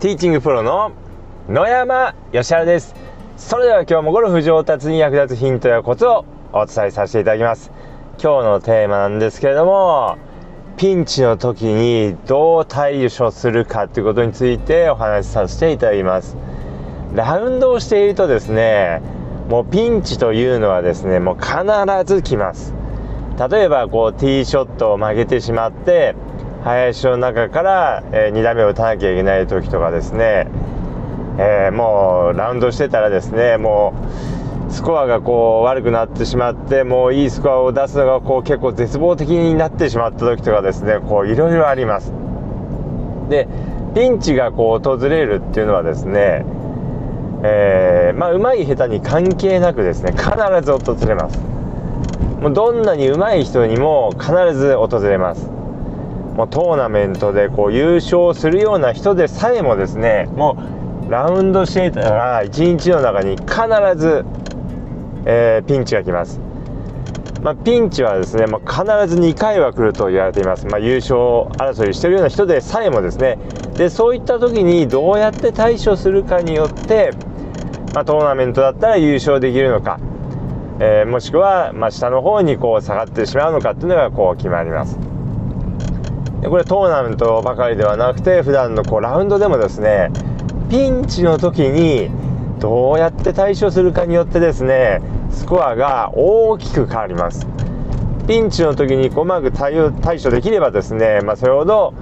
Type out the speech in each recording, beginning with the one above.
ティーチングプロの野山義原です。それでは今日もゴルフ上達に役立つヒントやコツをお伝えさせていただきます。今日のテーマなんですけれどもピンチの時にどう対処するかということについてお話しさせていただきます。ラウンドをしているとですねもうピンチというのはですねもう必ず来ます。例えばこうティーショットを曲げてしまって林の中から、えー、2打目を打たなきゃいけない時とかですね、えー、もうラウンドしてたらですねもうスコアがこう悪くなってしまってもういいスコアを出すのがこう結構絶望的になってしまった時とかですねこういろいろあります。でピンチがこう訪れるっていうのはですねえー、まあ上手い下手に関係なくですね必ず訪れます。もうどんなに上手い人にも必ず訪れます。もうトーナメントでこう優勝するような人でさえもですねもうラウンドしていたら1日の中に必ず、えー、ピンチが来ます、まあ、ピンチはですね、まあ、必ず2回は来ると言われています、まあ、優勝争いしてるような人でさえもですね。でそういった時にどうやって対処するかによって、まトーナメントだったら優勝できるのか、えー、もしくは、ま下の方にこう下がってしまうのかっていうのがこう決まります。でこれトーナメントばかりではなくて普段のこうラウンドでもですねピンチの時にどうやって対処するかによってですねスコアが大きく変わります。ピンチの時にうまく対応対処できればですね、まあ、それほど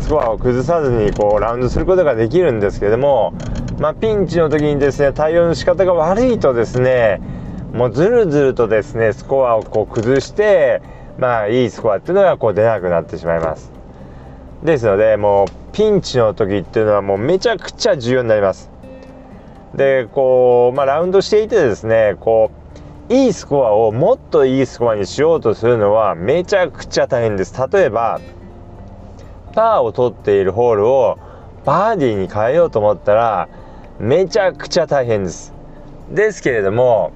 スコアを崩さずにこうラウンドすることができるんですけども、まあ、ピンチの時にですね対応の仕方が悪いとですねもうずるずるとですねスコアをこう崩してまあいいスコアっていうのがこう出なくなってしまいます。ですのでもうピンチの時っていうのはもうめちゃくちゃ重要になります。でこう、まあ、ラウンドしていてですねこういいスコアをもっといいスコアにしようとするのはめちゃくちゃ大変です。例えばパーを取っているホールをバーディーに変えようと思ったらめちゃくちゃ大変です。ですけれども、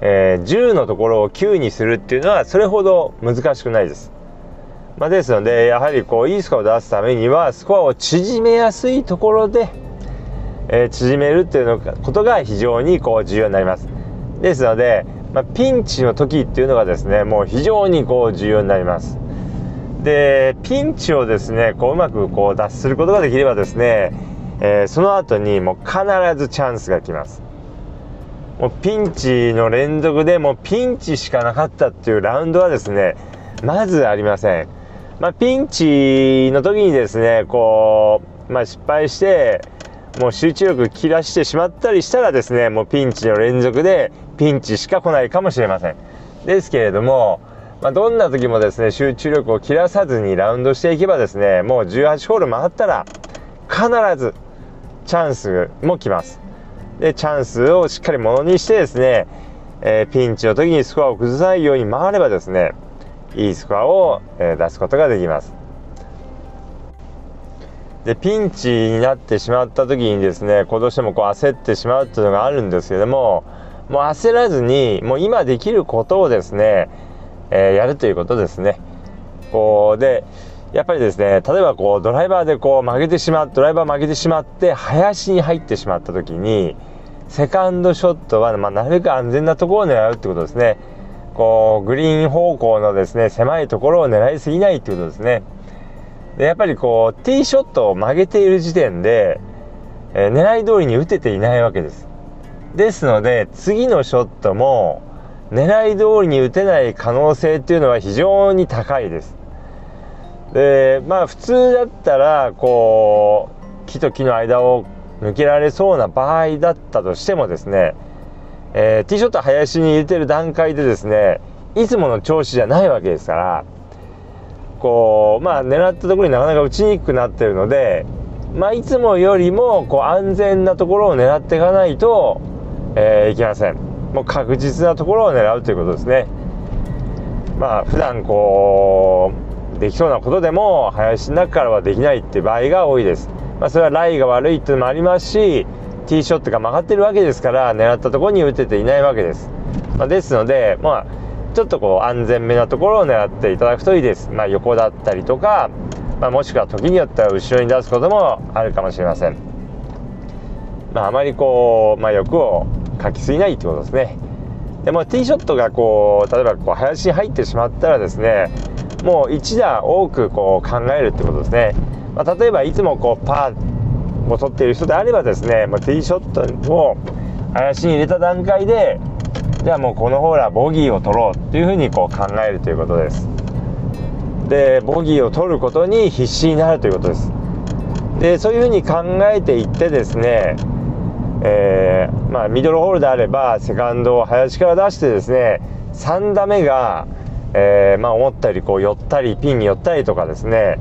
えー、10のところを9にするっていうのはそれほど難しくないです。まあ、ですのでやはりこういいスコアを出すためにはスコアを縮めやすいところで、えー、縮めるっていうのことが非常にこう重要になります。ですので、まあ、ピンチの時っていうのがですねもう非常にこう重要になります。でピンチをですねこううまくこう脱することができればですね、えー、その後にもう必ずチャンスが来ます。もうピンチの連続でもうピンチしかなかったっていうラウンドはですねまずありません。まあ、ピンチの時にですね、こう、まあ、失敗して、もう集中力切らしてしまったりしたらですね、もうピンチの連続でピンチしか来ないかもしれません。ですけれども、まあ、どんな時もですね、集中力を切らさずにラウンドしていけばですね、もう18ホール回ったら、必ずチャンスも来ます。で、チャンスをしっかりものにしてですね、えー、ピンチの時にスコアを崩さないように回ればですね、いいスコアを、え出すことができます。でピンチになってしまった時にですねこうどうしてもこう焦ってしまうっていうのがあるんですけどももう焦らずにもう今できることをですね、えー、やるということですね。こうでやっぱりですね例えばこうドライバーでこう曲げてしまうドライバー曲げてしまって林に入ってしまった時にセカンドショットは、まあ、なるべく安全なところを狙うってことですね。こうグリーン方向のですね狭いところを狙いすぎないっていうことですね。でやっぱりこうティーショットを曲げている時点で、えー、狙い通りに打てていないわけです。ですので次のショットも狙い通りに打てない可能性っていうのは非常に高いです。でまあ普通だったらこう木と木の間を抜けられそうな場合だったとしてもですねえー、ティーショット林に入れてる段階でですねいつもの調子じゃないわけですからこうまあ狙ったところになかなか打ちにくくなってるのでまあいつもよりもこう安全なところを狙っていかないと、えー、いけません。もう確実なところを狙うということですね。まあ普段こうできそうなことでも林の中からはできないって場合が多いです、まあ、それはライが悪いっていうのもありますしティーショットが曲がってるわけですから狙ったところに打てていないわけです、まあ、ですのでまあちょっとこう安全めなところを狙っていただくといいです、まあ、横だったりとか、まあ、もしくは時によっては後ろに出すこともあるかもしれません。まあ、あまりこう、まあ、欲をかきすぎないってことですね。でもティーショットがこう例えばこう林に入ってしまったらですねもう1打多くこう考えるってことですね、まあ、例えばいつもこうパーを取っている人であればですね、まあ、ティーショットを林に入れた段階でじゃあもうこのホールはボギーを取ろうっていうふうにこう考えるということです。でボギーを取ることに必死になるということです。でそういうふうに考えていってですねえー、まあ、ミドルホールであればセカンドを林から出してですね3打目が、えー、まあ、思ったよりこう寄ったりピンに寄ったりとかですね、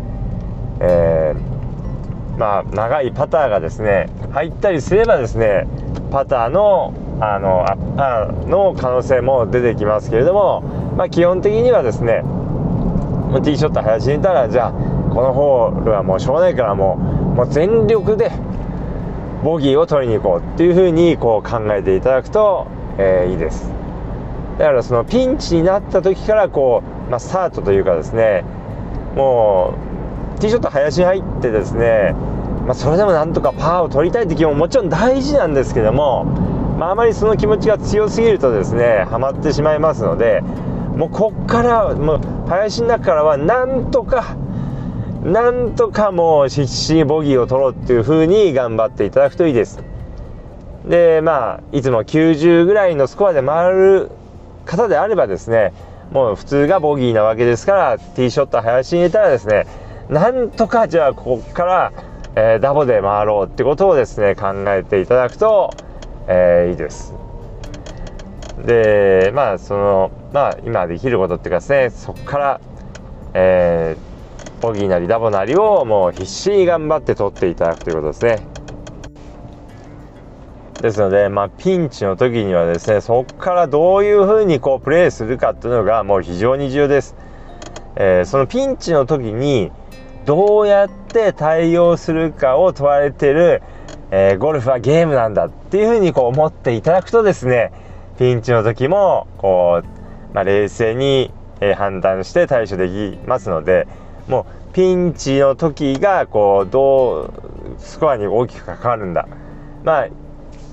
えー、まあ、長いパターがですね入ったりすればですねパターのあのアッパーの可能性も出てきますけれども、まあ、基本的にはですねもうティーショット林にいたらじゃあこのホールはもうしょうがないからもうもう全力でボギーを取りに行こうっていうふうにこう考えていただくと、えー、いいです。だからそのピンチになった時からこう、まあ、スタートというかですねもうティーショット林入ってですね、まあ、それでもなんとかパーを取りたいって気ももちろん大事なんですけどもまあ、あまりその気持ちが強すぎるとですねハマってしまいますのでもうこっからもう林の中からはなんとかなんとかもう必死にボギーを取ろうっていう風に頑張っていただくといいです。でまあいつも90ぐらいのスコアで回る方であればですねもう普通がボギーなわけですからティーショット林に入れたらですねなんとかじゃあここから、えー、ダボで回ろうってことをですね考えていただくとえー、いいです。でまあそのまあ今できることっていうかですねそこから、えー、ボギーなりダボなりをもう必死に頑張って取っていただくということですね。ですので、まあ、ピンチの時にはですねそこからどういうふうにこうプレーするかっていうのがもう非常に重要です。えー、そのピンチの時にどうやって対応するかを問われてるえー、ゴルフはゲームなんだっていうふうにこう思っていただくとですねピンチの時もこう、まあ、冷静に、判断して対処できますのでもうピンチの時がこうどうスコアに大きく関わるんだ。まあ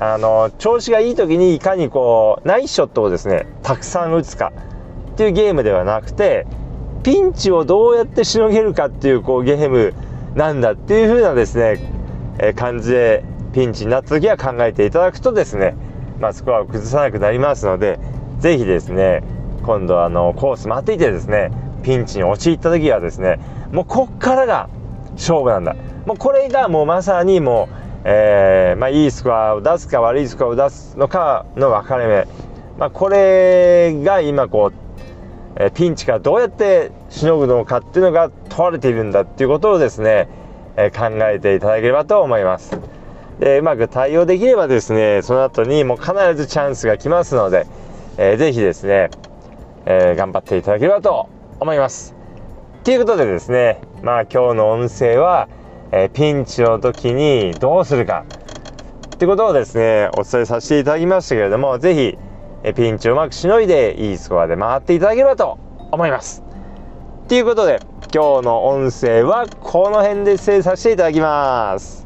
あの調子がいい時にいかにこうナイスショットをですねたくさん打つかっていうゲームではなくてピンチをどうやってしのげるかっていうこうゲームなんだっていう風なですねえ感じでピンチになった時は考えていただくとですね、まあ、スコアを崩さなくなりますので是非ですね今度あのコース回っていてですねピンチに陥った時はですねもうこっからが勝負なんだ。もうこれがもうまさにもう、えー、まあ、いいスコアを出すか悪いスコアを出すのかの分かれ目、まあ、これが今こうえピンチからどうやってしのぐのかっていうのが問われているんだっていうことをですねえ考えていただければと思います。でうまく対応できればですねその後にもう必ずチャンスが来ますので、えー、ぜひですね、えー、頑張っていただければと思います。ということでですねまあ今日の音声は、えー、ピンチの時にどうするかってことをですねお伝えさせていただきましたけれどもぜひ、えピンチをうまくしのいでいいスコアで回っていただければと思います。ということで今日の音声はこの辺で失礼させていただきます。